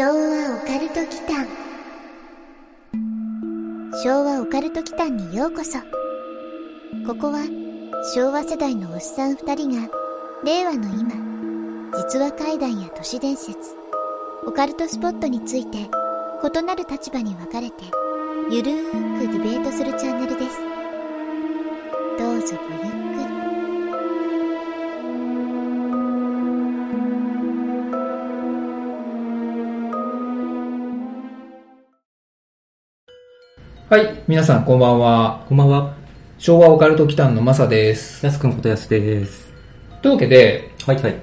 昭和オカルト祈間。昭和オカルト祈間にようこそ。ここは昭和世代のおっさん二人が令和の今実話怪談や都市伝説オカルトスポットについて異なる立場に分かれてゆるーくディベートするチャンネルです。どうぞごゆっくり。はい、皆さんこんばんは。こんばんは。昭和オカルト祈間のマサです。やすくんことやすです。というわけで、はいはい。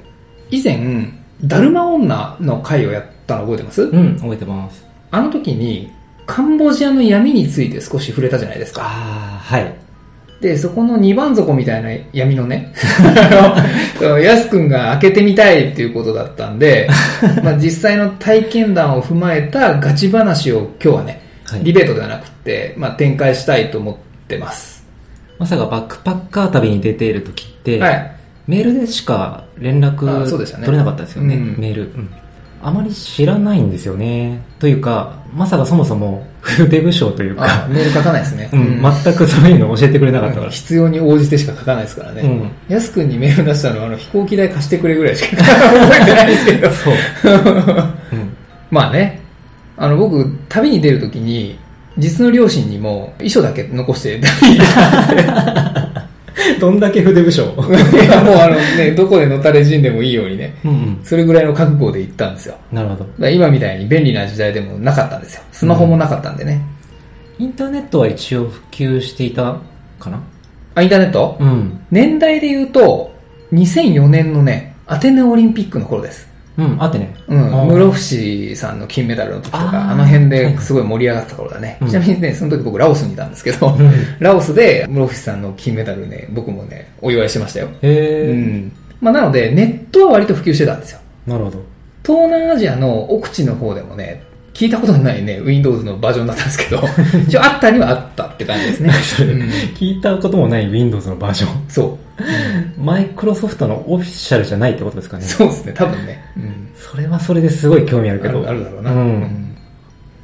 以前、だるま女の回をやったの覚えてます、うん、覚えてます。あの時に、カンボジアの闇について少し触れたじゃないですか。あー、はい。で、そこの二番底みたいな闇のね、あの、やすくんが開けてみたいっていうことだったんで、まあ実際の体験談を踏まえたガチ話を今日はね、はいディベートではなくて、まあ展開したいと思ってます。まさかバックパッカー旅に出ている時って、はい。メールでしか連絡取れなかったですよね、うんメール、うん。あまり知らないんですよね。というか、まさかそもそも筆部署というあか、メール書かないですね。うん、全くそういうの教えてくれなかったから。必要に応じてしか書かないですからね。うんやすくんにメール出したのは、あの、飛行機代貸してくれぐらいしか 覚えてないですけど。そう。うん。まあね、あの、僕、旅に出るときに、実の両親にも、遺書だけ残して旅に出た どんだけ筆部署いや、もうあのね、どこでのたれ死んでもいいようにね、うんうん。それぐらいの覚悟で行ったんですよ。なるほど。今みたいに便利な時代でもなかったんですよ。スマホもなかったんでね。インターネットは一応普及していたかな？あ、インターネット、うん。年代で言うと、2004年のね、アテネオリンピックの頃です。うん、あってね。うん室伏さんの金メダルの時とか、あの辺ですごい盛り上がった頃だね。うんちなみにね、その時僕ラオスにいたんですけど、うんラオスで室伏さんの金メダルね、僕もね、お祝いしましたよ。へー。うん。まあなので、ネットは割と普及してたんですよ。なるほど。東南アジアの奥地の方でもね、聞いたことのないね、Windows のバージョンだったんですけど、一応あったにはあったって感じですね。う ん聞いたこともない Windows のバージョン。そう。マイクロソフトのオフィシャルじゃないってことですかね。そうですね、多分ね。うん。それはそれですごい興味あるけど。あるだろうな。うん。うん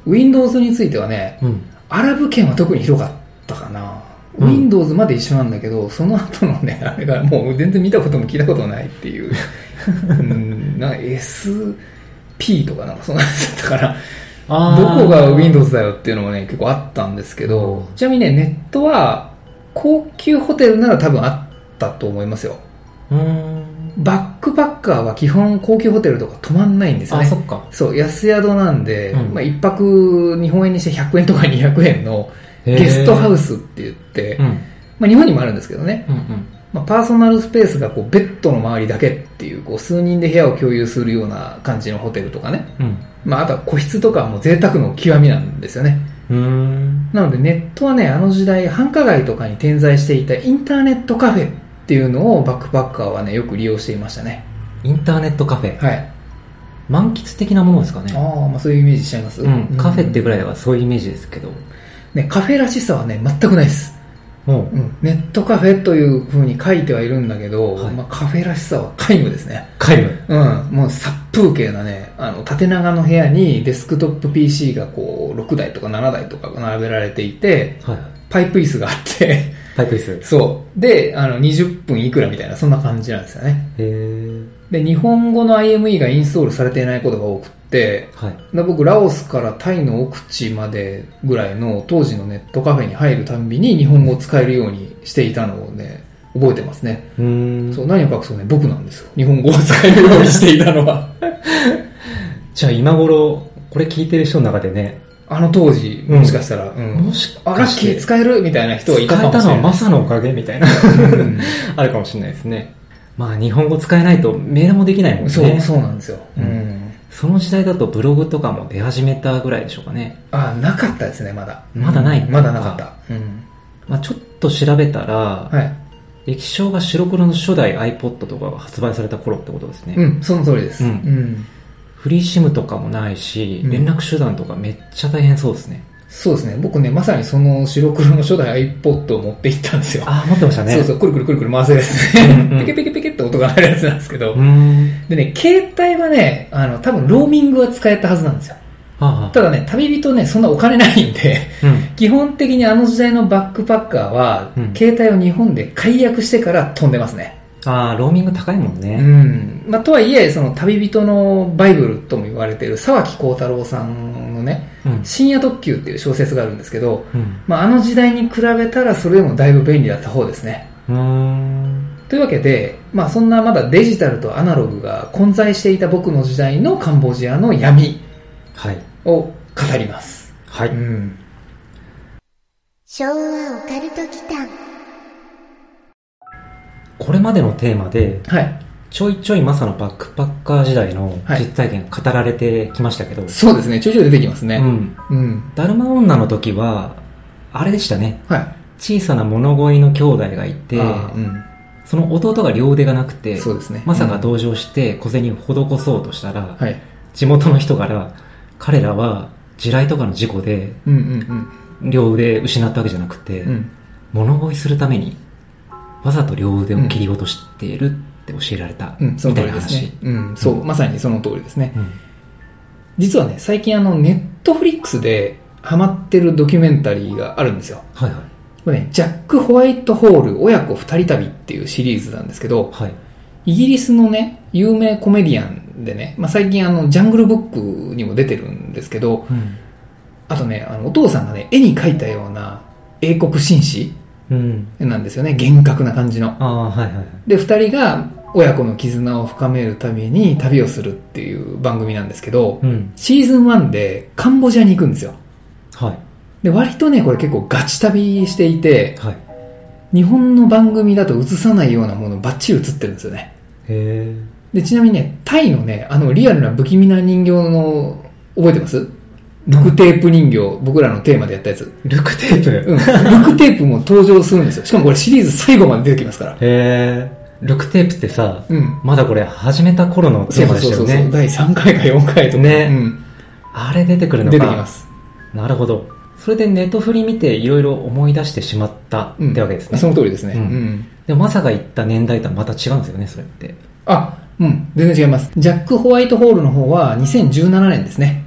Windows についてはね、うん。アラブ圏は特に広かったかな。うん Windows まで一緒なんだけど、その後のね、あれがもう全然見たことも聞いたことないっていう。うん、なんか SP とかなんかそんなやつだったから、どこが Windows だよっていうのもね、結構あったんですけど、ちなみにね、ネットは高級ホテルなら多分あったと思いますよ。バックパッカーは基本高級ホテルとか泊まんないんですよあ、ねそ。っか。そう、安宿なんで、うんまあ一泊日本円にして100円とか200円のゲストハウスって言って、うん。まあ日本にもあるんですけどね、うんうん。まあパーソナルスペースがこうベッドの周りだけっていう、こう数人で部屋を共有するような感じのホテルとかね。うん。まああとは個室とかはもう贅沢の極みなんですよね。うーん。なのでネットはね、あの時代繁華街とかに点在していたインターネットカフェっていうのをバックパッカーはね、よく利用していましたね。インターネットカフェ。はい。満喫的なものですかね。ああ、まあそういうイメージしちゃいます？うん。カフェってぐらいではそういうイメージですけど。ね、カフェらしさはね、全くないです。ネットカフェという風に書いてはいるんだけど、はいまあ、カフェらしさは皆無ですね。皆無。うん、もう殺風景なね、あの、縦長の部屋にデスクトップ PC がこう、6台とか7台とか並べられていて、はい。パイプ椅子があって、パイプ椅子。へ そう。で、あの、20分いくらみたいな、そんな感じなんですよね。ー。で、日本語の IME がインストールされていないことが多くはい。で僕、ラオスからタイの奥地までぐらいの当時のネットカフェに入るたんびに日本語を使えるようにしていたのをね、覚えてますね。そう、何を隠そうね、僕なんですよ。日本語を使えるようにしていたのは。じゃあ今頃、これ聞いてる人の中でね、あの当時、うんもしかしたら、うんもしあ、ラッキー使えるみたいな人はいた使えかもしれない。たのはマサのおかげみたいな、うん あるかもしれないですね。まあ日本語使えないとメールもできないもんね。そう、そうなんですよ。ううんん。その時代だとブログとかも出始めたぐらいでしょうかね。あ、なかったですね、まだ。まだないうんまだなかった。うん。まあちょっと調べたら、はい。液晶が白黒の初代 iPod とかが発売された頃ってことですね。うん、その通りです。ううんん。フリーシムとかもないし、うん連絡手段とかめっちゃ大変そうですね。そうですね。僕ね、まさにその白黒の初代 iPod を持って行ったんですよ。ああ、持ってましたね。そうそう、くるくるくるくる回せるやつね。うんうんペケペケペケって音が鳴るやつなんですけどう。ん。でね、携帯はね、あの、多分ローミングは使えたはずなんですよ。あただね、旅人ね、そんなお金ないんで、あ。うん。基本的にあの時代のバックパッカーは、うん携帯を日本で解約してから飛んでますね。ああ、ローミング高いもんうね。ん。まあ、とはいえ、その旅人のバイブルとも言われている沢木幸太郎さんのね、うん。深夜特急っていう小説があるんですけど、うん。まあ、あの時代に比べたらそれでもだいぶ便利だった方ですね。うーん。というわけで、まあ、そんなまだデジタルとアナログが混在していた僕の時代のカンボジアの闇はい。を語ります。はい。うん。昭和オカルト祈間これまでのテーマで、はい。ちょいちょいマサのバックパッカー時代のはい実体験語られてきましたけど、そうですね。ちょいちょい出てきますね。うん。うん。だるま女の時は、あれでしたね。はい。小さな物乞いの兄弟がいて、うん。その弟が両腕がなくて、そうですね。マサが同情して小銭を施そうとしたら、はい。地元の人から、彼らは地雷とかの事故でうんうん両腕失ったわけじゃなくて、うん。うん。物乞いするためにわざと両腕を切り落としているって教えられた、うん、そみたいな話の通りですね。。うん、そう、うんまさにその通りですね。うん実はね、最近あの、ネットフリックスでハマってるドキュメンタリーがあるんですよ。はいはい。これね、ジャック・ホワイトホール親子二人旅っていうシリーズなんですけど、はい。イギリスのね、有名コメディアンでね、まあ、最近あの、ジャングルブックにも出てるんですけど、うん。あとね、あの、お父さんがね、絵に描いたような英国紳士うん。なんですよね、厳格な感じの。ああ、はいはいはい。で、二人が親子の絆を深めるために旅をするっていう番組なんですけど、うん。シーズン1でカンボジアに行くんですよ。はい。で、割とね、これ結構ガチ旅していて、はい。日本の番組だと映さないようなものバッチリ映ってるんですよね。へで、ちなみにね、タイのね、あのリアルな不気味な人形の、覚えてます？ルクテープ人形、僕らのテーマでやったやつ。え。ルクテープ？うん。ルクテープも登場するんですよ。しかもこれシリーズ最後まで出てきますから。へえ。ルクテープってさ、うん。まだこれ始めた頃のテーマでしたよね。第3回か4回とか。ねうん。あれ出てくるのか。出てきます。なるほど。それでネットフリ見ていろいろ思い出してしまったうん。ってわけですね。その通りですね。ううんん。でもマサが言った年代とはまた違うんですよね、それって。あ、うん。全然違います。ジャック・ホワイトホールの方は2017年ですね。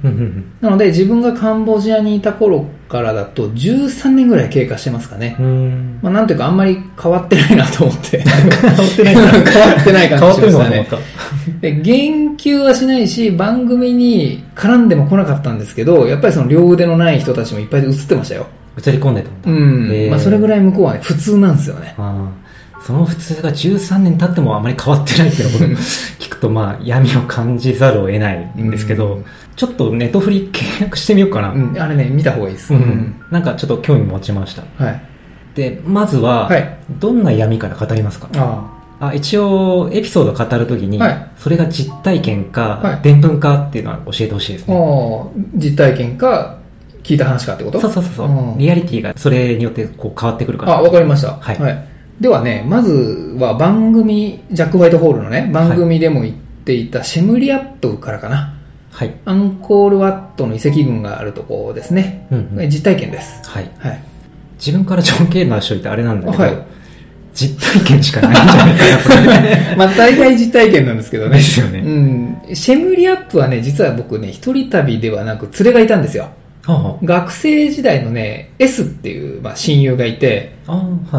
なので自分がカンボジアにいた頃からだと13年ぐらい経過してますかね。ん。まあなんていうかあんまり変わってないなと思って。変わってない 変わってな感じしましたね。で、言及はしないし、番組に絡んでも来なかったんですけど、やっぱりその両腕のない人たちもいっぱい映ってましたよ。映り込んでたんだ。うん。まあそれぐらい向こうはね、普通なんですよね。ああその普通が13年経ってもあまり変わってないっていうのを聞くとまあ闇を感じざるを得ないんですけど、うんちょっとネットフリ契約してみようかな。うん。あれね、見た方がいいです。うん。なんかちょっと興味持ちました。はい。で、まずは、はいどんな闇から語りますか？ああ一応、エピソードを語るときに、はいそれが実体験か、はい伝聞かっていうのは教えてほしいですあ。ね。実体験か、聞いた話かってこと？そうそうそうそう、うんリアリティがそれによってこう変わってくるから。あ、わかりました。はいではね、まずは番組、ジャック・ホワイトホールのね、番組でも言っていたシェムリアップからかな。はい。アンコールワットの遺跡群があるところですね。うんうん実体験です。はい。はい。自分から条件出しといてあれなんだけど、はい実体験しかないんじゃないかな。まあ大体実体験なんですけどね。ですよねうん。シェムリアップはね、実は僕ね、一人旅ではなく連れがいたんですよ。あ学生時代のね、S っていう、まあ、親友がいて。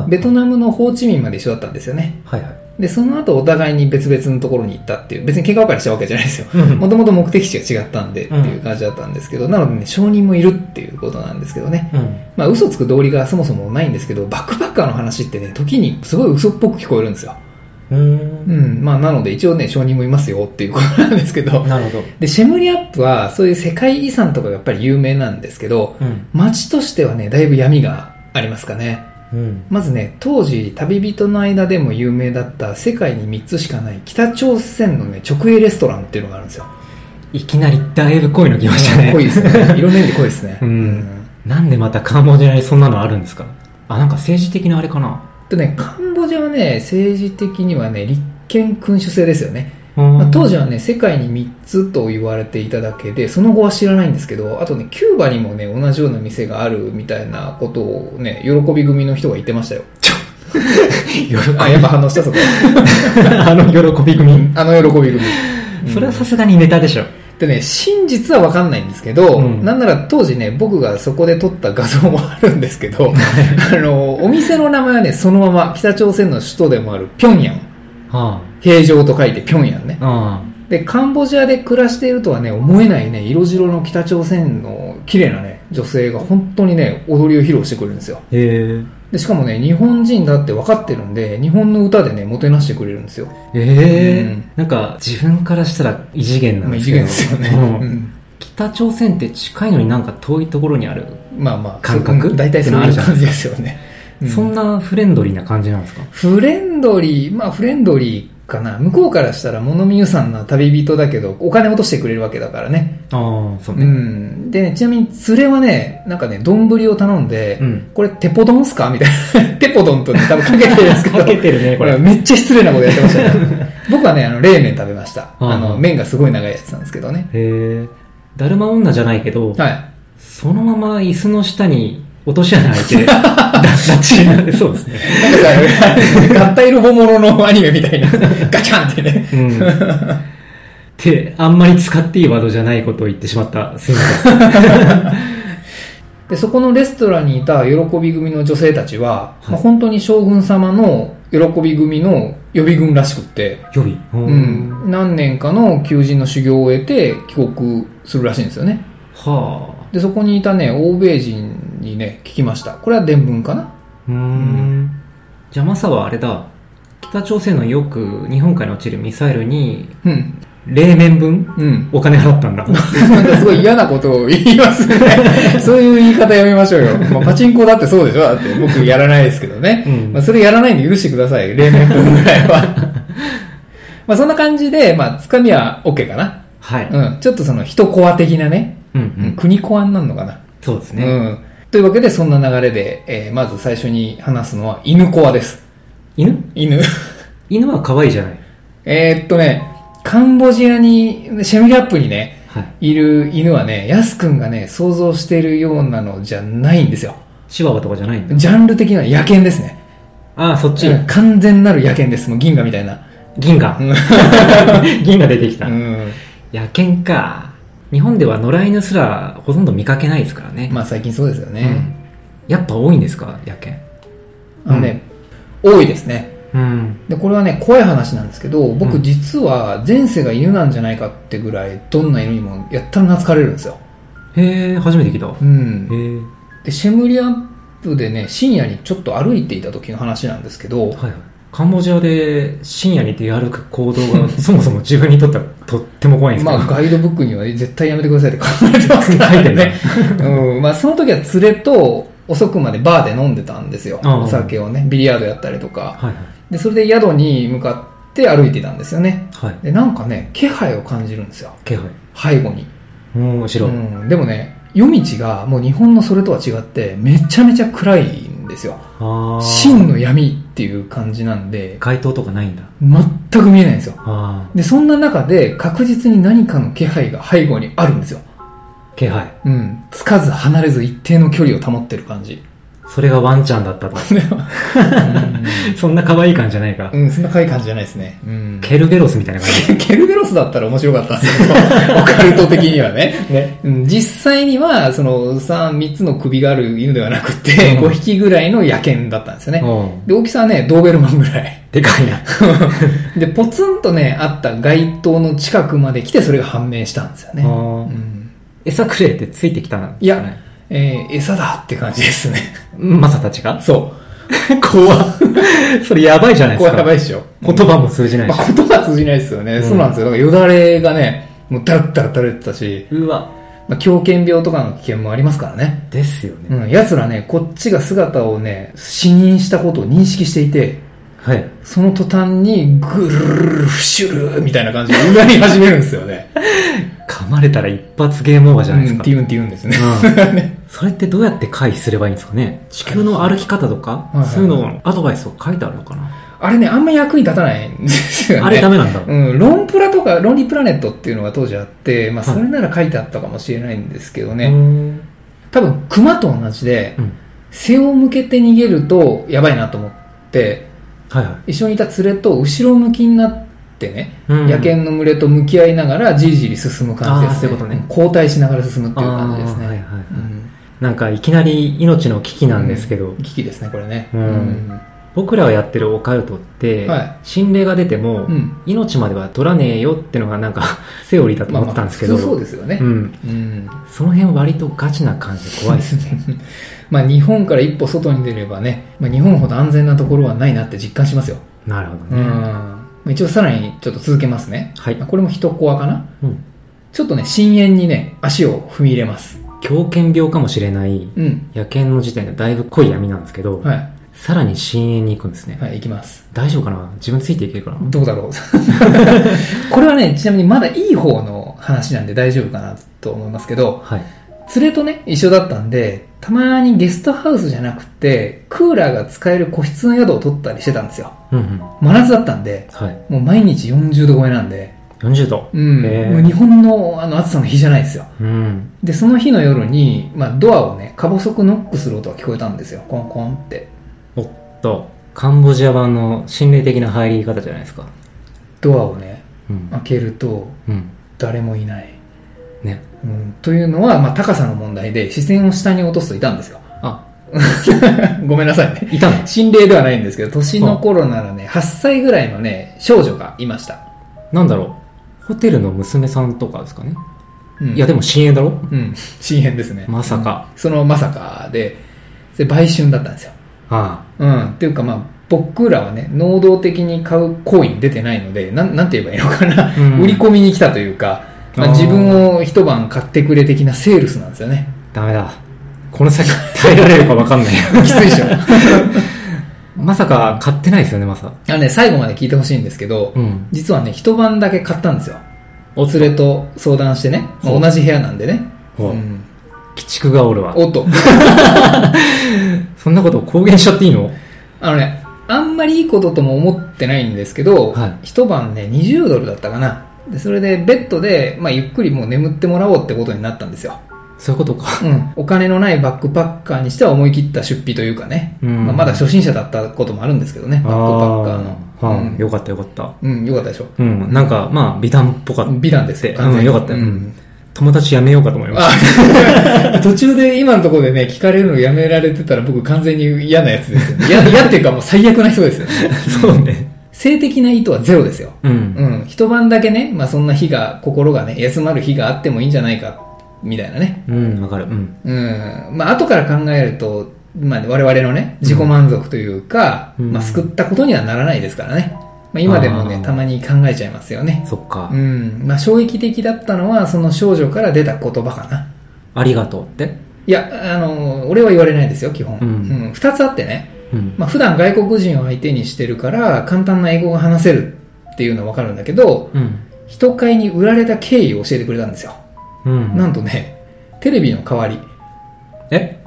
ベトナムのホーチミンまで一緒だったんですよね。はいはい。で、その後お互いに別々のところに行ったっていう、別に喧嘩別れしたわけじゃないですよ。うんもともと目的地が違ったんでっていう感じだったんですけど、なのでね、証人もいるっていうことなんですけどね。うん。まあ嘘つく道理がそもそもないんですけど、バックパッカーの話ってね、時にすごい嘘っぽく聞こえるんですよ。うんん。まあなので一応ね、証人もいますよっていうことなんですけど。なるほど。で、シェムリアップはそういう世界遺産とかがやっぱり有名なんですけど、うん。街としてはね、だいぶ闇がありますかね。うん。まずね、当時旅人の間でも有名だった世界に3つしかない北朝鮮のね、直営レストランっていうのがあるんですよ。いきなりだいぶ濃いの来ましたね。濃いですね。いろんな意味で濃いですね。うんなんでまたカンボジアにそんなのあるんですか？あ、なんか政治的なあれかな？でね、カンボジアはね、政治的にはね、立憲君主制ですよね。まあ、当時はね、世界に3つと言われていただけで、その後は知らないんですけど、あとね、キューバにもね、同じような店があるみたいなことをね、喜び組の人が言ってましたよ。あ、やっぱ反応したそこ。あの喜び組。あの喜び組。それはさすがにネタでしょ。でね、真実はわかんないんですけど、うんなんなら当時ね、僕がそこで撮った画像もあるんですけど、あの、お店の名前はね、そのまま北朝鮮の首都でもある平壌。は平常と書いて平壌ね。あ。あで、カンボジアで暮らしているとはね、思えないね、色白の北朝鮮の綺麗なね、女性が本当にね、踊りを披露してくれるんですよ。あ。へで、しかもね、日本人だって分かってるんで、日本の歌でね、もてなしてくれるんですよ。え。ええうんなんか、自分からしたら異次元なんまあ、異ですけど。次元ですよね。うんうん北朝鮮って近いのになんか遠いところにある。まあまあ、感覚大体そういう感じですよね。うんそんなフレンドリーな感じなんですか？フレンドリー、まあフレンドリーかな。向こうからしたら物見ゆさんな旅人だけど、お金落としてくれるわけだからね。ああ、そううね。ん。でね、ちなみに連れはね、なんかね、丼を頼んで、うんこれテポ丼っすか？みたいな。テポ丼とね、多分かけてるんですけど。かけてるねこれめっちゃ失礼なことやってましたね。僕はね、あの、冷麺食べました。うんあの、麺がすごい長いやつなんですけどね。へえ。だるま女じゃないけど、はい。そのまま椅子の下に落とし穴開いて、だ立ちになってそうですね。なんかさ、合体ロボもののアニメみたいな、ガチャンってね。うん。って、あんまり使っていいワードじゃないことを言ってしまった。すいません。で、そこのレストランにいた喜び組の女性たちは、はいまあ、本当に将軍様の喜び組の予備軍らしくって、予備？ううん、何年かの求人の修行を終えて帰国するらしいんですよね。はあ。で、そこにいたね、欧米人にね、聞きました。これは伝聞かな？うーん。じゃあマサはあれだ。北朝鮮のよく日本海に落ちるミサイルに、うん。冷麺分うん。お金払ったんだ。なんかすごい嫌なことを言いますね。そういう言い方やめましょうよ。まあ、パチンコだってそうでしょだって僕やらないですけどね。うんまあ、それやらないんで許してください。例年分ぐらいは。まあそんな感じで、まあ、つかみは OK かな。はい。うん。ちょっとその人コア的なね。うんううんん。国コアになるのかな。そうですね。うん。というわけで、そんな流れで、えーまず最初に話すのは犬コアです。犬？犬。犬は可愛いじゃない。えーっとね、カンボジアに、シェムリアップにね、はい。いる犬はね、ヤス君がね、想像してるようなのじゃないんですよ。チワワとかじゃないんだ。ジャンル的には野犬ですね。ああ、そっち。うん完全なる野犬です。もう銀河みたいな。銀河。銀河出てきた。うん。野犬か。日本では野良犬すらほとんど見かけないですからね。まあ最近そうですよね。うんやっぱ多いんですか？野犬。あのね、多いですね。うん。で、これはね、怖い話なんですけど、僕うん実は前世が犬なんじゃないかってぐらい、どんな犬にもやったら懐かれるんですよ。へえ、初めて聞いた。うん。で、シェムリアップでね、深夜にちょっと歩いていた時の話なんですけど、はいはい。カンボジアで深夜に出歩く行動が そもそも自分にとってはとっても怖いんですけど。まあガイドブックには絶対やめてくださいって書かれてますからねね。うん。まあその時は連れと遅くまでバーで飲んでたんですよ。お酒をね、ビリヤードやったりとか。はいはい。で、それで宿に向かって歩いてたんですよね。はい。で、なんかね、気配を感じるんですよ。気配。背後に。面白い。うん。でもね、夜道がもう日本のそれとは違って、めちゃめちゃ暗いんですよ。真の闇っていう感じなんで、街灯とかないんだ。全く見えないんですよ。で、そんな中で確実に何かの気配が背後にあるんですよ。気配。うん。つかず離れず一定の距離を保ってる感じ。それがワンちゃんだったと。そんな可愛い感じじゃないか。うん、そんな可愛い感じじゃないですね。うん。ケルベロスみたいな感じ。ケルベロスだったら面白かったんですけど、オカルト的にはね。ね。うん実際には、その、3、三つの首がある犬ではなくて、うん5匹ぐらいの野犬だったんですよね。うんで、大きさはね、ドーベルマンぐらい。でかいな。で、ポツンとね、あった街灯の近くまで来て、それが判明したんですよね。うん餌くれってついてきたんですいやかね。、えー餌だって感じですね。マサたちが？そ 怖っそれやばいじゃなう。いですか。やばいっしょ。言葉も通じないまし。あ、言葉通じないですよね。うんそうなんですよ。だからよだれがね、もうダラッダラ垂れてたし、うわ。まあ、狂犬病とかの危険もありますからね。ですよね。うん、奴らね、こっちが姿をね、死認したことを認識していて、はい。その途端に、ぐるるる、フシュルーみたいな感じでうなり始めるんですよね。噛まれたら一発ゲームオーバーじゃないですか。うんティウンティウンですね。うんそれってどうやって回避すればいいんですかね？地球の歩き方とかはいはいはいそういうのアドバイスを書いてあるのかな？あれね、あんま役に立たないんですよね。あれダメなんだ。うん、ロンプラとか、ロンリープラネットっていうのが当時あって、まあ、はいそれなら書いてあったかもしれないんですけどね、うん多分、熊と同じで、うん。背を向けて逃げると、やばいなと思って、はいはい。一緒にいた連れと後ろ向きになってね、うん野犬の群れと向き合いながら、じりじり進む感じですね。ういうことね交代しながら進むっていう感じですね。はいはいはいうんなんかいきなり命の危機なんですけど、危機ですね、これね。うん僕らがやってるオカルトって、はい心霊が出ても、うん命までは取らねえよってのがなんか セオリーだと思ってたんですけど、まあそうですよね。うん、うんその辺割とガチな感じで怖いですね。まあ日本から一歩外に出ればね、まあ、日本ほど安全なところはないなって実感しますよ。なるほうんどね。。一応さらにちょっと続けますね。はいまあこれも一コアかなうんちょっとね、深淵にね、足を踏み入れます。狂犬病かもしれないうん。野犬の時点でだいぶ濃い闇なんですけど、はい。さらに深淵に行くんですね。はい、行きます。大丈夫かな？自分ついていけるかな？どうだろう。これはね、ちなみにまだいい方の話なんで大丈夫かなと思いますけど、はい。連れとね、一緒だったんで、たまにゲストハウスじゃなくて、クーラーが使える個室の宿を取ったりしてたんですよ。うんうん。真夏だったんで、はい。もう毎日40度超えなんで、40度。うん、日本のあの暑さの日じゃないですよ。うん。で、その日の夜に、まあ、ドアをね、か細くノックする音が聞こえたんですよ。コンコンって。おっと、カンボジア版の心霊的な入り方じゃないですか。ドアをね、うん。開けると、うん。誰もいない。ね。うん、というのは、まあ、高さの問題で視線を下に落とすといたんですよ。あ、ごめんなさいね。いたの？心霊ではないんですけど、年の頃ならね、8歳ぐらいのね、少女がいました。なんだろう。ホテルの娘さんとかですかね。うん、いや、でも深淵だろ？うん、深淵ですね。まさかうんそのまさかで、それ売春だったんですよ。あうん。っていうかまあ、僕らはね、能動的に買う行為に出てないので、なん、なんて言えばいいのかな。うん売り込みに来たというか、まあ、自分を一晩買ってくれ的なセールスなんですよね。あ、ダメだ。この先耐えられるか分かんない。きついでしょ。まさか買ってないですよね、まさ。あのね、最後まで聞いてほしいんですけど、うん。実はね、一晩だけ買ったんですよ。お連れと相談してね、まあ同じ部屋なんでね。ほううん鬼畜がおるわ。おっと。そんなこと公言しちゃっていいの？あのね、あんまりいいこととも思ってないんですけど、はい一晩ね、20ドルだったかな。で、それでベッドで、まあ、ゆっくりもう眠ってもらおうってことになったんですよ。そういうことか。うん。お金のないバックパッカーにしては思い切った出費というかね。うんまあ、まだ初心者だったこともあるんですけどね、バックパッカーの。はあうんよかったよかった。うん、よかったでしょ。うん、なんか、まあ、美談っぽかった。美談ですよ。うん、よかったよ。うん友達やめようかと思いましあ 途中で今のところでね、聞かれるのやめられてたら僕完全に嫌なやつですよね。嫌嫌っていうかもう最悪な人ですよね。た。そうね。性的な意図はゼロですよ。うん。うん。一晩だけね、まあそんな日が、心がね、休まる日があってもいいんじゃないか、みたいなね。うん、わかる。うん。うん。まあ後から考えると、まあ我々のね、自己満足というか、うんまあ救ったことにはならないですからね。まあ今でもねたまに考えちゃいますよね。そっかう。ん。まあ衝撃的だったのは、その少女から出た言葉かな。ありがとうって？いや、あの、俺は言われないですよ、基本。うんうん二つあってね。うん。まあ普段外国人を相手にしてるから、簡単な英語が話せるっていうのはわかるんだけど、うん。人買いに売られた経緯を教えてくれたんですよ。うん。なんとね、テレビの代わり。え？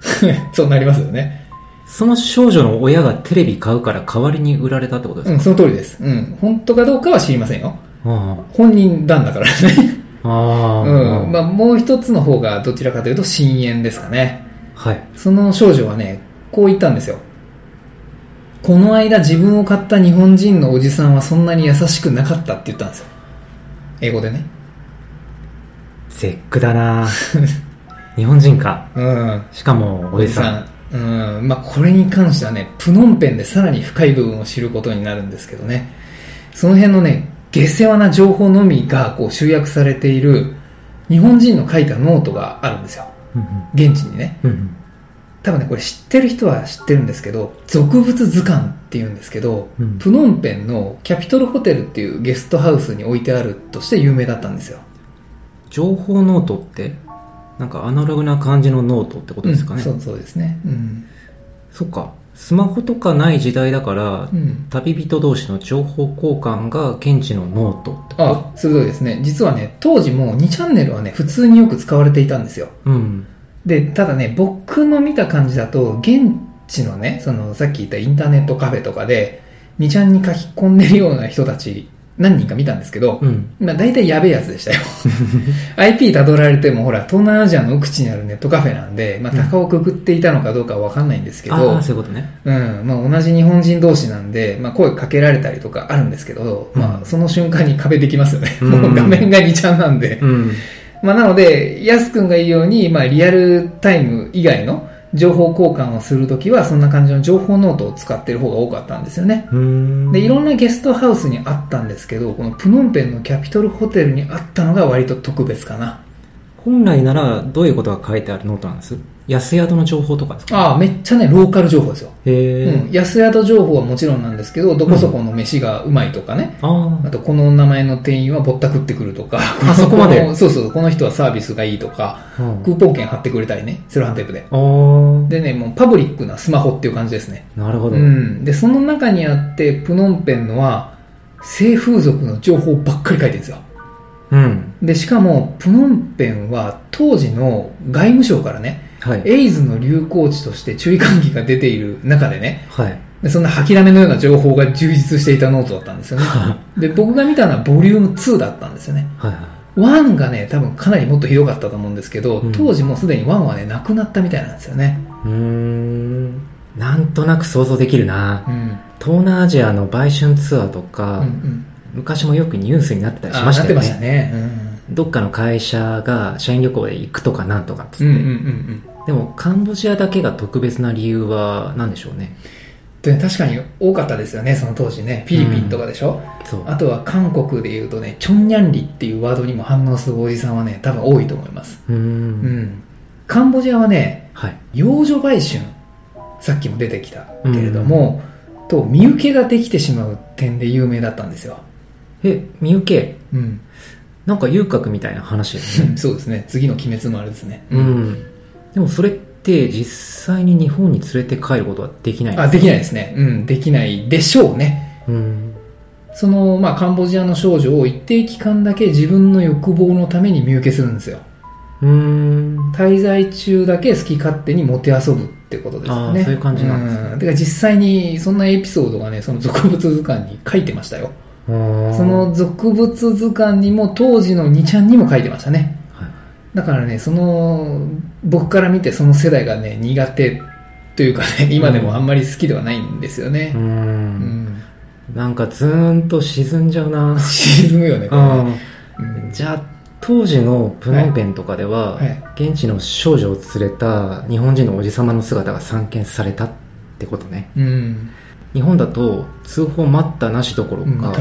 そうなりますよね。その少女の親がテレビ買うから代わりに売られたってことですか？うん、その通りです。うん。本当かどうかは知りませんよ。あ本人なんだからね。あ。うん。まあもう一つの方がどちらかというと深淵ですかね。はい。その少女はね、こう言ったんですよ。この間自分を買った日本人のおじさんはそんなに優しくなかったって言ったんですよ。英語でね。絶句だな 日本人か。うん。しかも、おじさん。ん。うん。まあ、これに関してはね、プノンペンでさらに深い部分を知ることになるんですけどね。その辺のね、下世話な情報のみがこう集約されている日本人の書いたノートがあるんですよ。うん現地にね。うん。うん多分ね、これ知ってる人は知ってるんですけど、俗物図鑑って言うんですけど、うんプノンペンのキャピトルホテルっていうゲストハウスに置いてあるとして有名だったんですよ。情報ノートって、なんかアナログな感じのノートってことですかね。うんそうそうですね。うん。そっか。スマホとかない時代だから、うん。旅人同士の情報交換が現地のノートあ、鋭いですね。実はね、当時も2チャンネルはね、普通によく使われていたんですよ。うん。で、ただね、僕の見た感じだと、現地のね、その、さっき言ったインターネットカフェとかで、2ちゃんに書き込んでるような人たち、何人か見たんですけど、うん。まあ大体やべえやつでしたよ。IP 辿られてもほら、東南アジアの奥地にあるネットカフェなんで、まあ高をくくっていたのかどうかはわかんないんですけど、ああ、そういうことね。うん、まあ同じ日本人同士なんで、まあ声かけられたりとかあるんですけど、うんまあその瞬間に壁できますよね。うん もう画面が2ちゃんなんで。うん。まあなので、やすくんが言うように、まあリアルタイム以外の情報交換をするときは、そんな感じの情報ノートを使ってる方が多かったんですよね。で、いろんなゲストハウスにあったんですけど、このプノンペンのキャピトルホテルにあったのが割と特別かな。本来ならどういうことが書いてあるノートなんです？安宿の情報とかですか？ああ、めっちゃね、ローカル情報ですよ。へえ、うん。安宿情報はもちろんなんですけど、どこそこの飯がうまいとかね。ああと、この名前の店員はぼったくってくるとか。あそこまで？のそうそう、この人はサービスがいいとか、あ。うんクーポン券貼ってくれたりね、セロハンテープで。あーでね、もうパブリックなスマホっていう感じですね。なるほど。うん。で、その中にあって、プノンペンのは、性風俗の情報ばっかり書いてるんですよ。うん。で、しかも、プノンペンは当時の外務省からね、はい。エイズの流行地として注意喚起が出ている中でね、はい。でそんな掃き溜めのような情報が充実していたノートだったんですよね。で、僕が見たのはボリューム2だったんですよね。はい。1がね、多分かなりもっとひどかったと思うんですけど、うん当時もうすでに1はね、なくなったみたいなんですよね。うーん。なんとなく想像できるなう。ん。東南アジアの売春ツアーとうんか、うん。昔もよくニュースになってたりしまましたよね。したね。どっかの会社が社員旅行で行くとかなんとかっつって。うん。うんうんうんうん。でも、カンボジアだけが特別な理由は何でしょうね？で確かに多かったですよね、その当時ね。フィリピンとかでしょ、そう。あとは韓国で言うとね、チョンニャンリっていうワードにも反応するおじさんはね、多分多いと思います。うー。うんん。カンボジアはね、はい。幼女売春、さっきも出てきたけれども、と、見受けができてしまう点で有名だったんですよ。え、みゆけ、うん。なんか遊郭みたいな話ですね。そうですね。次の鬼滅もあれですね。うん。でもそれって実際に日本に連れて帰ることはできないんあ、できないですね。うん、できないでしょうね。うん。その、まあ、カンボジアの少女を一定期間だけ自分の欲望のために見受けするんですよ。うーん。滞在中だけ好き勝手にもてあそぶってことですよね。そういう感じなんですねうん。てか実際にそんなエピソードがね、その俗物図鑑に書いてましたよ。そその、俗物図鑑にも当時の2ちゃんにも書いてましたね。はいだからね、その、僕から見てその世代がね、苦手というかね、今でもあんまり好きではないんですよねう。。うんん。なんかズーンと沈んじゃうな。沈むよね、これねうん。じゃあ、当時のプノンペンとかでは、はい現地の少女を連れた日本人のおじさまの姿が散見されたってことね。うん。日本だと通報待ったなしどころうん。か、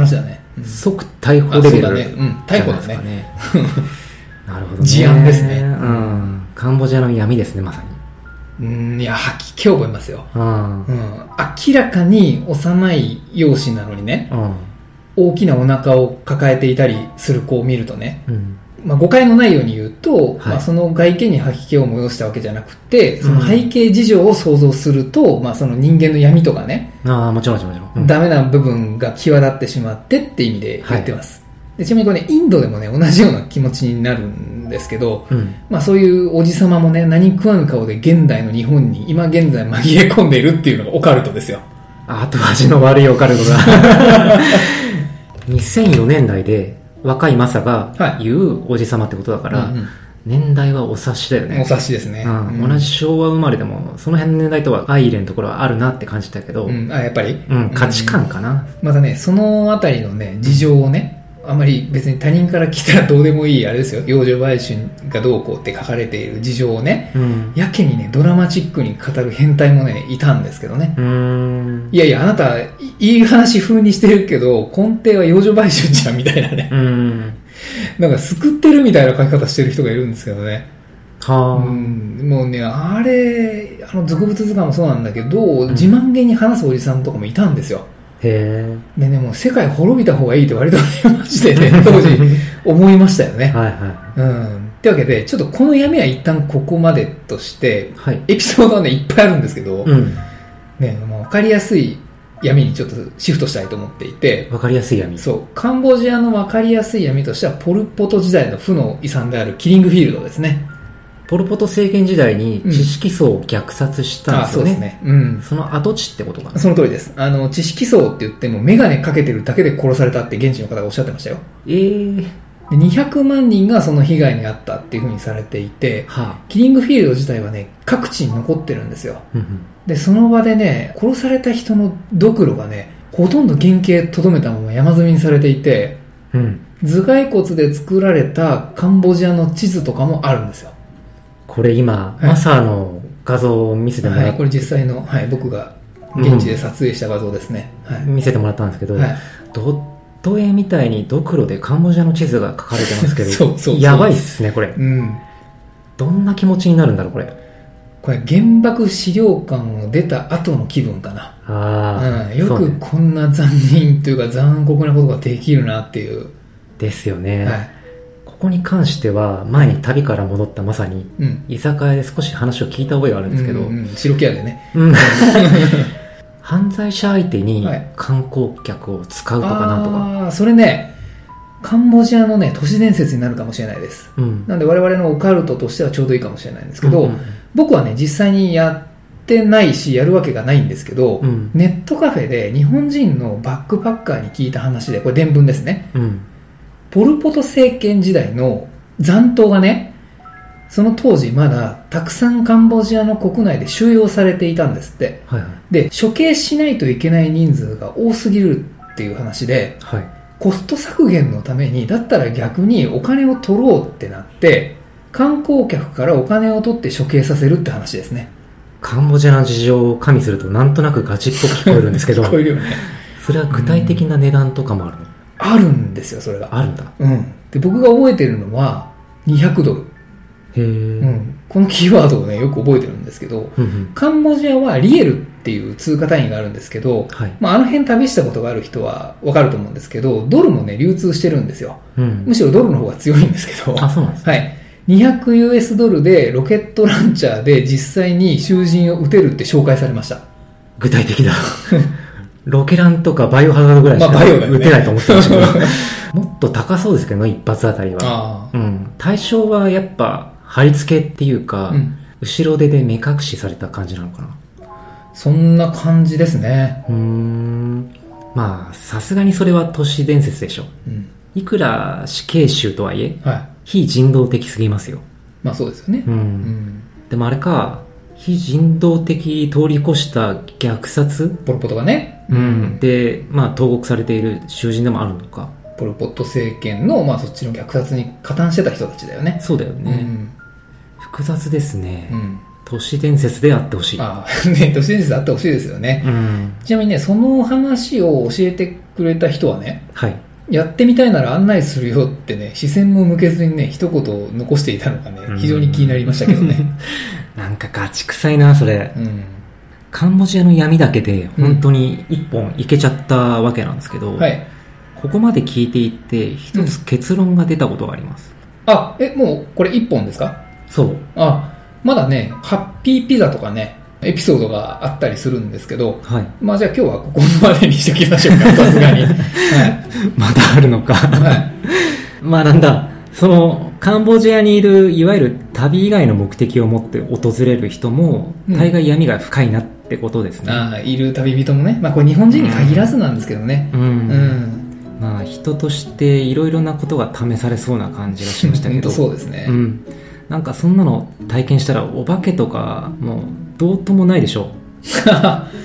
即逮捕あレベルね。うん。逮捕。ですかね。なるほどね。事案ですねうん。カンボジアの闇ですね、まさに。うん。いや、吐き気を覚えますよ。うん。うん。明らかに幼い容姿なのにね、うん。大きなお腹を抱えていたりする子を見るとね、うん。まあ、誤解のないように言うと、はいまあ、その外見に吐き気を催したわけじゃなくて、その背景事情を想像すると、まあ、その人間の闇とかね、ああ、もちろんもちろん。うんダメな部分が際立ってしまってって意味で言ってます。でちなみにこれね、インドでもね、同じような気持ちになるんですけど、うん。まあそういうおじさまもね、何食わぬ顔で現代の日本に今現在紛れ込んでいるっていうのがオカルトですよ。後味の悪いオカルトだ。2004年代で若いマサが言うおじさまってことだから、うんうん。年代はお察しだよね。お察しですね。うん。うん。同じ昭和生まれでも、その辺の年代とは相入れんところはあるなって感じたけど、ううん、ん、あ、やっぱり。価値観かな。またね、そのあたりのね、事情をね、あまり別に他人から来たらどうでもいい、あれですよ、幼女売春がどうこうって書かれている事情をね、うん。やけにね、ドラマチックに語る変態もね、いたんですけどね。いやいや、あなた、いいい話風にしてるけど、根底は幼女売春じゃん、みたいなね。うん。なんか救ってるみたいな書き方してる人がいるんですけどね。はあ。うん、もうね、あれ、あの、俗物図鑑もそうなんだけど、ん自慢げに話すおじさんとかもいたんですよ。へえ。でね、もう世界滅びた方がいいって割とね、マジでね、当時思いましたよね。はいはうん。ってわけで、ちょっとこの闇は一旦ここまでとしてい。、はい。エピソードはね、いっぱいあるんですけど、うん。ね、もう分かりやすい闇にちょっとシフトしたいと思っていて、わかりやすい闇。そう、カンボジアの分かりやすい闇としては、ポル・ポト時代の負の遺産であるキリングフィールドですね。ポル・ポト政権時代に知識層を虐殺したんですよね。うん、そうですね。うん。その跡地ってことかなその通りです。あの、知識層って言っても、メガネかけてるだけで殺されたって現地の方がおっしゃってましたよ。ええー。200万人がその被害に遭ったっていうふうにされていて、はあ、キリングフィールド自体はね、各地に残ってるんですよ。うんうん、で、その場でね、殺された人のドクロがね、ほとんど原型とどめたまま山積みにされていて、うん、頭蓋骨で作られたカンボジアの地図とかもあるんですよ。これ今、はい、マサの画像を見せてもらって、はい、これ実際の、はい、僕が現地で撮影した画像ですね。はい、見せてもらったんですけど、はい、ドット絵みたいにドクロでカンボジアの地図が書かれてますけど、そうそうやばいっすね、これ。うん。どんな気持ちになるんだろう、これ。これ原爆資料館を出た後の気分かな。ああ、うん。よくこんな残忍というか残酷なことができるなっていう。ですよね。はい。ここに関しては、前に旅から戻ったまさに、うん、居酒屋で少し話を聞いた覚えがあるんですけど、うんうん、白木屋でね。うん 犯罪者相手に観光客を使うとかなんとか。ああ、それね、カンボジアのね、都市伝説になるかもしれないです。うん、なんで我々のオカルトとしてはちょうどいいかもしれないんですけど、うんうん、僕はね、実際にやってないし、やるわけがないんですけど、うん、ネットカフェで日本人のバックパッカーに聞いた話で、これ伝聞ですね。うんポル・ポト政権時代の残党がね、その当時まだたくさんカンボジアの国内で収容されていたんですって。はいはい、で、処刑しないといけない人数が多すぎるっていう話で、はい、コスト削減のために、だったら逆にお金を取ろうってなって、観光客からお金を取って処刑させるって話ですね。カンボジアの事情を加味するとなんとなくガチっぽく聞こえるんですけど、ね。それは具体的な値段とかもあるの？あるんですよ、それが。あるんだ。うん。で、僕が覚えてるのは、200ドル。へうん。このキーワードをね、よく覚えてるんですけど、うんうん、カンボジアはリエルっていう通貨単位があるんですけど、はい、まあ、あの辺旅したことがある人はわかると思うんですけど、ドルもね、流通してるんですよ。うん、むしろドルの方が強いんですけど。あ、そうなんです、ね、はい。200US ドルでロケットランチャーで実際に囚人を撃てるって紹介されました。具体的だ。ロケランとかバイオハザードぐらいしか打てないと思ってましたけど、もっと高そうですけど一発あたりは。うん。対象はやっぱ、貼り付けっていうか、うん、後ろ手で目隠しされた感じなのかな。そんな感じですね。うん。まあ、さすがにそれは都市伝説でしょ。うん。いくら死刑囚とはいえ、はい、非人道的すぎますよ。まあそうですよね。うん。うん、でもあれか、非人道的通り越した虐殺？ポルポトがね。うん。で、まあ、投獄されている囚人でもあるのか？ポルポト政権の、まあ、そっちの虐殺に加担してた人たちだよね。そうだよね。うん、複雑ですね。うん。都市伝説であってほしい。ああ、ね、都市伝説であってほしいですよね。うん。ちなみにね、その話を教えてくれた人はね、はい。やってみたいなら案内するよってね、視線も向けずにね、一言残していたのがね、非常に気になりましたけどね。なんかガチ臭いな、それ。うん、カンボジアの闇だけで、本当に一本いけちゃったわけなんですけど、うんはい、ここまで聞いていって、一つ結論が出たことがあります。うん、あ、え、もうこれ一本ですか？そう。あ、まだね、ハッピーピザとかね、エピソードがあったりするんですけど、はい、まあじゃあ今日はここまでにしておきましょうか、さすがに。はい、まだあるのか。はい、まあなんだ、そのカンボジアにいるいわゆる旅以外の目的を持って訪れる人も、大概闇が深いなってことですね、ああいる旅人もね、まあ、これ日本人に限らずなんですけどね。うん、うん。まあ、人としていろいろなことが試されそうな感じがしましたけど。そうですね、うん、なんかそんなの体験したらお化けとかもうどうともないでしょ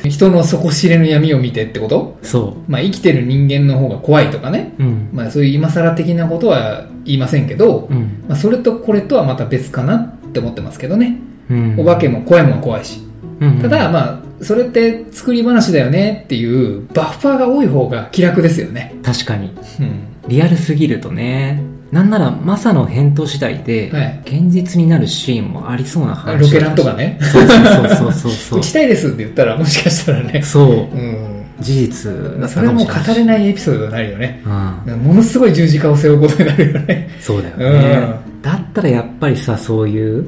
う 人の底知れぬ闇を見てってこと？そう。まあ生きてる人間の方が怖いとかね。うん、まあそういう今更的なことは言いませんけど、うん、まあそれとこれとはまた別かなって思ってますけどね。うん、お化けも声も怖いし。うんただまあ、それって作り話だよねっていうバッファーが多い方が気楽ですよね。確かに。うん、リアルすぎるとね。なんなら、マサの返答次第で、現実になるシーンもありそうな話、ロケランとかね。そうそうそうそう。打ちたいですって言ったら、もしかしたらね。そう。うん。事実それも語れないエピソードになるよね。うん。ものすごい十字架を背負うことになるよね。そうだよね。うん、だったらやっぱりさ、そういう、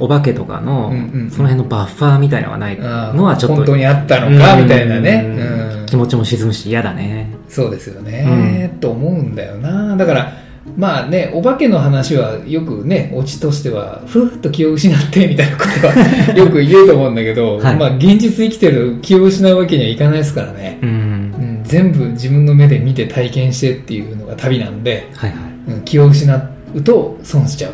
お化けとかの、その辺のバッファーみたいのがないの？はちょっと。本当にあったのか、みたいなね。気持ちも沈むし嫌だね。そうですよね。と思うんだよな。だから、まあね、お化けの話はよくね、オチとしては、ふーっと気を失ってみたいなことは よく言うと思うんだけど、はい、まあ現実生きてる気を失うわけにはいかないですからね。うん、うん、全部自分の目で見て体験してっていうのが旅なんで、はいはいうん、気を失うと損しちゃう。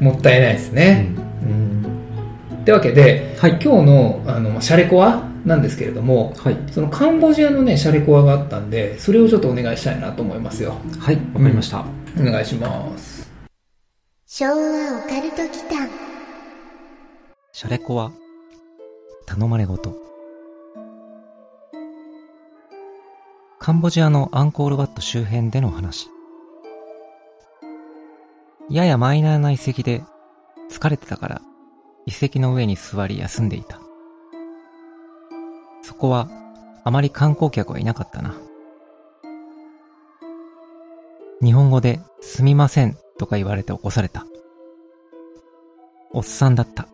もったいないですね。うん、ってわけで、はい、今日のあのシャレコアなんですけれども、はい、そのカンボジアのねシャレコアがあったんでそれをちょっとお願いしたいなと思いますよ。はいわかりました、うん、お願いします。昭和オカルトシャレコア頼まれごとカンボジアのアンコールワット周辺での話。ややマイナーな遺跡で疲れてたから遺跡の上に座り休んでいた。そこはあまり観光客はいなかったな。日本語ですみませんとか言われて起こされた。おっさんだった。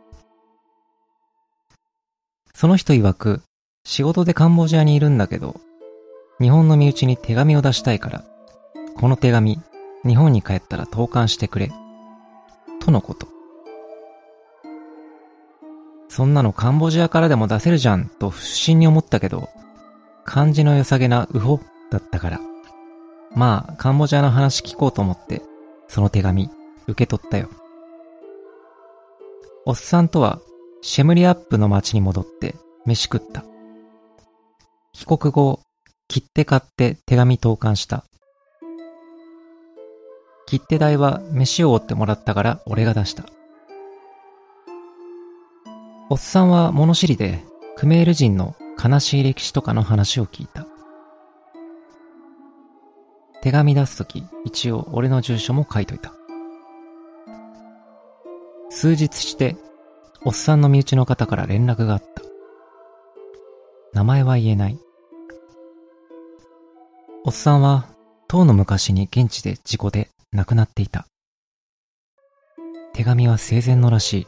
その人曰く仕事でカンボジアにいるんだけど、日本の身内に手紙を出したいから、この手紙日本に帰ったら投函してくれ。とのこと。そんなのカンボジアからでも出せるじゃんと不審に思ったけど、漢字の良さげなウホだったから。まあ、カンボジアの話聞こうと思って、その手紙、受け取ったよ。おっさんとは、シェムリアップの街に戻って飯食った。帰国後、切手買って手紙投函した。切手代は飯を追ってもらったから俺が出した。おっさんは物知りで、クメール人の悲しい歴史とかの話を聞いた。手紙出すとき、一応俺の住所も書いといた。数日して、おっさんの身内の方から連絡があった。名前は言えない。おっさんは、当の昔に現地で事故で亡くなっていた。手紙は生前のらしい。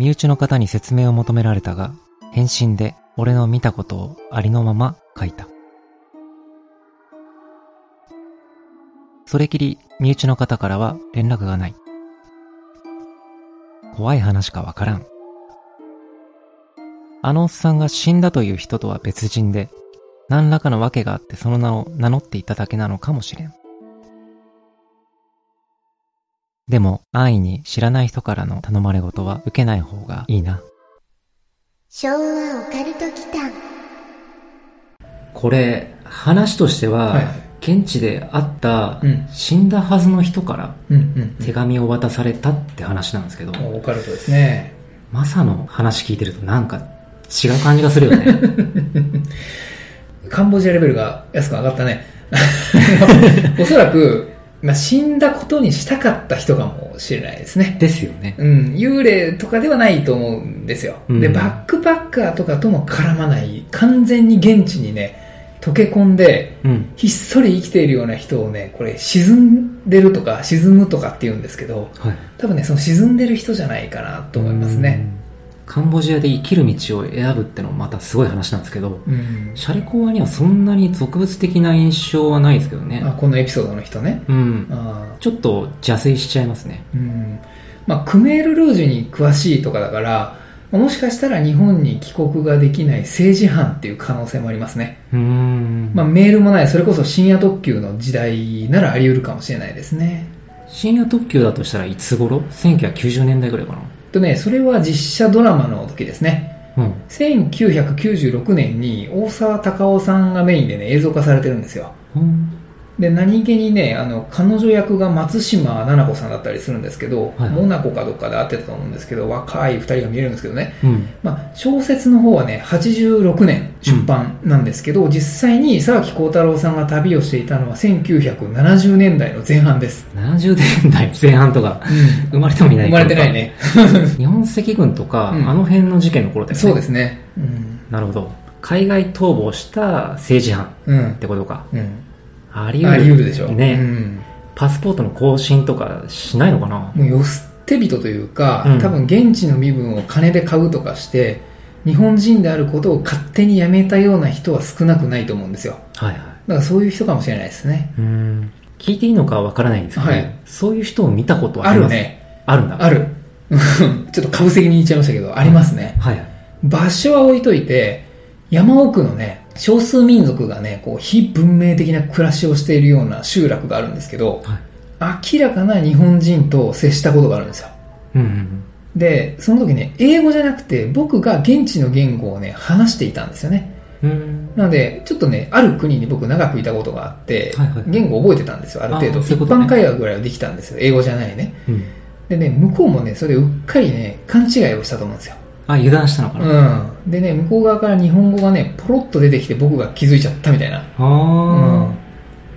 身内の方に説明を求められたが、返信で俺の見たことをありのまま書いた。それきり身内の方からは連絡がない。怖い話かわからん。あのおっさんが死んだという人とは別人で、何らかの訳があってその名を名乗っていただけなのかもしれん。でも、安易に知らない人からの頼まれ事は受けない方がいいな。昭和オカルト。これ、話としては、はい、現地で会った、死んだはずの人から手紙を渡されたって話なんですけど、オカルトですね。マサの話聞いてるとなんか違う感じがするよね。カンボジアレベルが安く上がったね。おそらく、まあ、死んだことにしたかった人かもしれないですね。ですよね。うん。幽霊とかではないと思うんですよ。うん、で、バックパッカーとかとも絡まない、完全に現地にね、溶け込んで、うん、ひっそり生きているような人をね、これ沈んでるとか沈むとかって言うんですけど、はい、多分ね、その沈んでる人じゃないかなと思いますね。カンボジアで生きる道を選ぶってのもまたすごい話なんですけど、うん、シャレコアにはそんなに俗物的な印象はないですけどね。あ、このエピソードの人ね。うん。あちょっと邪推しちゃいますね。うん。まあ、クメール・ルージュに詳しいとかだから、もしかしたら日本に帰国ができない政治犯っていう可能性もありますね。うん。まあ、メールもない、それこそ深夜特急の時代ならあり得るかもしれないですね。深夜特急だとしたらいつ頃 ?1990 年代ぐらいかな。とね、それは実写ドラマの時ですね。うん、1996年に大沢たかおさんがメインでね、映像化されてるんですよ。うんで、何気にね、あの、彼女役が松島奈々子さんだったりするんですけど、はい、モナコかどっかで会ってたと思うんですけど、若い二人が見えるんですけどね。うん、まあ、小説の方はね、86年出版なんですけど、うん、実際に沢木幸太郎さんが旅をしていたのは1970年代の前半です。70年代前半とか、うん、生まれてもいない生まれてないね。日本赤軍とか、あの辺の事件の頃だよね。そうですね。なるほど。海外逃亡した政治犯ってことか。うんあり得る。でしょ。ね、うん。パスポートの更新とかしないのかな？もうよ捨て人というか、うん、多分現地の身分を金で買うとかして、日本人であることを勝手にやめたような人は少なくないと思うんですよ。はいはい。だからそういう人かもしれないですね。うん。聞いていいのかわからないんですけど、はい、そういう人を見たことあります？あるね。あるんだ。ある。ちょっと株席に言っちゃいましたけど、ありますね。はい。場所は置いといて、山奥のね、少数民族がね、こう、非文明的な暮らしをしているような集落があるんですけど、はい、明らかな日本人と接したことがあるんですよ。うんうん、で、その時ね、英語じゃなくて、僕が現地の言語をね、話していたんですよね。なので、ちょっとね、ある国に僕長くいたことがあって、はいはい、言語覚えてたんですよ、ある程度。ううね、一般会話ぐらいはできたんですよ、英語じゃないね。うん、でね、向こうもね、それうっかりね、勘違いをしたと思うんですよ。あ、油断したのかなうん。でね、向こう側から日本語がね、ポロッと出てきて僕が気づいちゃったみたいな。ああ。うん。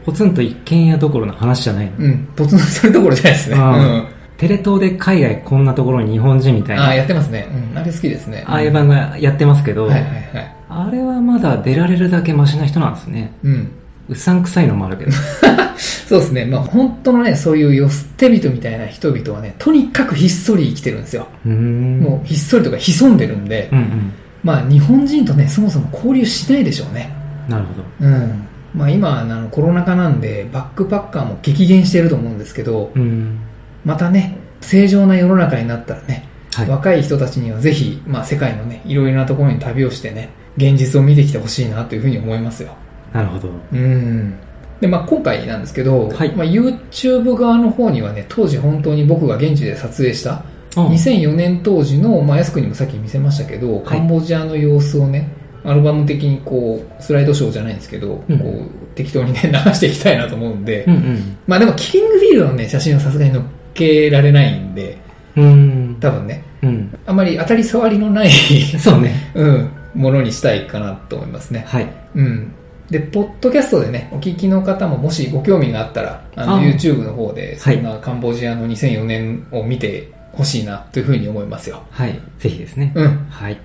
ポツンと一軒家どころの話じゃないのうん。ポツンとそれどころじゃないですね。うん。テレ東で海外こんなところに日本人みたいな。ああ、やってますね。うん。あれ好きですね。ああいう番がやってますけど、はいはいはい。あれはまだ出られるだけマシな人なんですね。うん。うさんくさいのもあるけど。そうですね。まあ本当のね、そういうよ捨て人みたいな人々はね、とにかくひっそり生きてるんですよ。もうひっそりとか潜んでるんで、うんうん、まあ日本人とね、そもそも交流しないでしょうね。なるほど。うん。まあ今、あのコロナ禍なんで、バックパッカーも激減してると思うんですけど、うん、またね、正常な世の中になったらね、はい、若い人たちにはぜひ、まあ世界のね、いろいろなところに旅をしてね、現実を見てきてほしいなというふうに思いますよ。なるほど。うん。で、まあ、今回なんですけど、はい、まあ、YouTube 側の方にはね、当時本当に僕が現地で撮影した、2004年当時の、まあ、安くにもさっき見せましたけど、カンボジアの様子をね、アルバム的にこう、スライドショーじゃないんですけど、うん、こう、適当にね、流していきたいなと思うんで、うんうん、まあでも、キングフィールドのね、写真はさすがに載っけられないんで、うん、多分ね、うん、あまり当たり障りのないそうね。うん、ものにしたいかなと思いますね。はい。うん。で、ポッドキャストでね、お聞きの方ももしご興味があったら、あの、YouTube の方で、そんなカンボジアの2004年を見てほしいなというふうに思いますよ。はい。ぜひですね。うん。はい。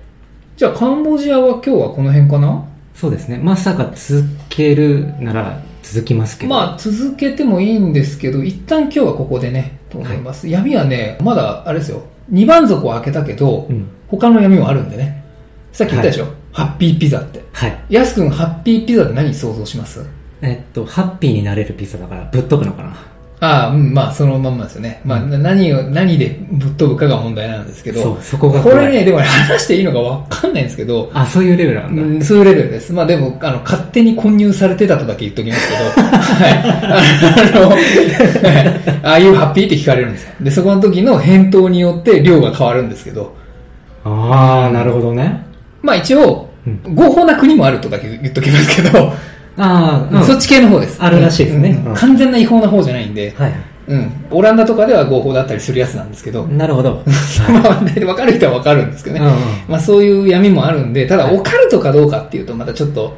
じゃあ、カンボジアは今日はこの辺かな？そうですね。まさか続けるなら続きますけど。まあ、続けてもいいんですけど、一旦今日はここでね、と思います。はい、闇はね、まだ、あれですよ。2番底を開けたけど、うん、他の闇もあるんでね。さっき言ったでしょ、はい、ハッピーピザって。はい。やすくん、ハッピーピザって何想像します？えっと、ハッピーになれるピザだから、ぶっ飛ぶのかな。ああ、うん、まあ、そのまんまですよね。まあ、何を、何でぶっ飛ぶかが問題なんですけど。そう、そこがこれね、でも話していいのかわかんないんですけど。あ、そういうレベルなんだ。うん、そういうレベルです。まあでも、あの、勝手に混入されてたとだけ言っときますけど。はい。あの、ああいうハッピーって聞かれるんですよ。で、そこの時の返答によって量が変わるんですけど。ああ、なるほどね。まあ一応、合法な国もあるとだけ言っときますけど、ああ、そっち系の方です。あるらしいですね。完全な違法な方じゃないんで、はい。うん。オランダとかでは合法だったりするやつなんですけど。なるほど。まあ、分かる人は分かるんですけどね。まあそういう闇もあるんで、ただオカルトかどうかっていうとまたちょっと、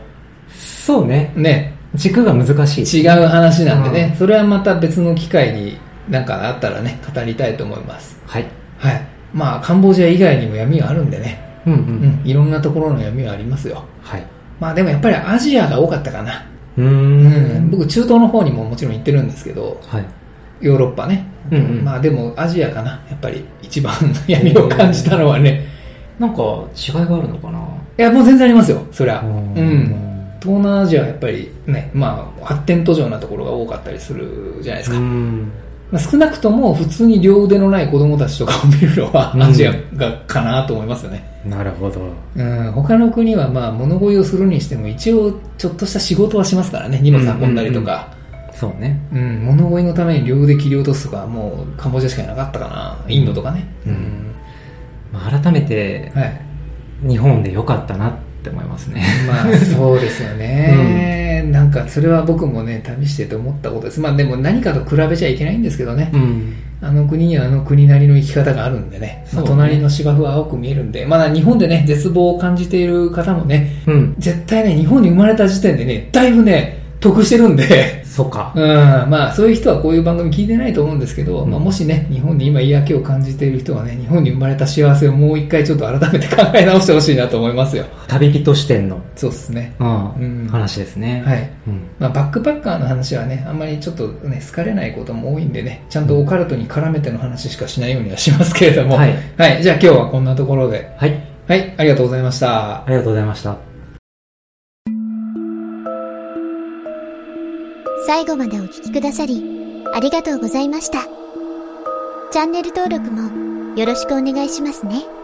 そうね。ね。軸が難しい。違う話なんでね、それはまた別の機会になんかあったらね、語りたいと思います。はい。はい。まあカンボジア以外にも闇があるんでね。うんうん、いろんなところの闇はありますよ。はい。まあでもやっぱりアジアが多かったかな。うん,、僕中東の方にももちろん行ってるんですけど、はい、ヨーロッパね、うんうん、まあでもアジアかな。やっぱり一番闇を感じたのはね。なんか違いがあるのかな？いやもう全然ありますよ。そりゃ。うん。東南アジアはやっぱりね、まあ、発展途上なところが多かったりするじゃないですか。まあ、少なくとも普通に両腕のない子供たちとかを見るのはアジアがかなと思いますよね。なるほど。うん、他の国はまあ物乞いをするにしても一応ちょっとした仕事はしますからね、荷物運んだりとか。そうね。うん、物乞いのために両腕切り落とすとか、もうカンボジアしかいなかったかな。インドとかね。うん。まあ、改めて、はい、日本でよかったなって思いますね。まあそうですよね、うん、なんかそれは僕もね、旅してて思ったことです。まあでも何かと比べちゃいけないんですけどね。うん、あの国にはあの国なりの生き方があるんでね。まあ、隣の芝生は青く見えるんで、まだ日本でね、絶望を感じている方もね、うん、絶対ね、日本に生まれた時点でね、だいぶね、得してるんでそうか。うん。まあ、そういう人はこういう番組聞いてないと思うんですけど、うん、まあ、もしね、日本に今嫌気を感じている人はね、日本に生まれた幸せをもう一回ちょっと改めて考え直してほしいなと思いますよ。旅人視点の。そうですね。うん。話ですね。はい。うん、まあ、バックパッカーの話はね、あんまりちょっとね、好かれないことも多いんでね、ちゃんとオカルトに絡めての話しかしないようにはしますけれども、はい。はい。じゃあ今日はこんなところで。はい。はい、ありがとうございました。ありがとうございました。最後までお聴きくださり、ありがとうございました。チャンネル登録もよろしくお願いしますね。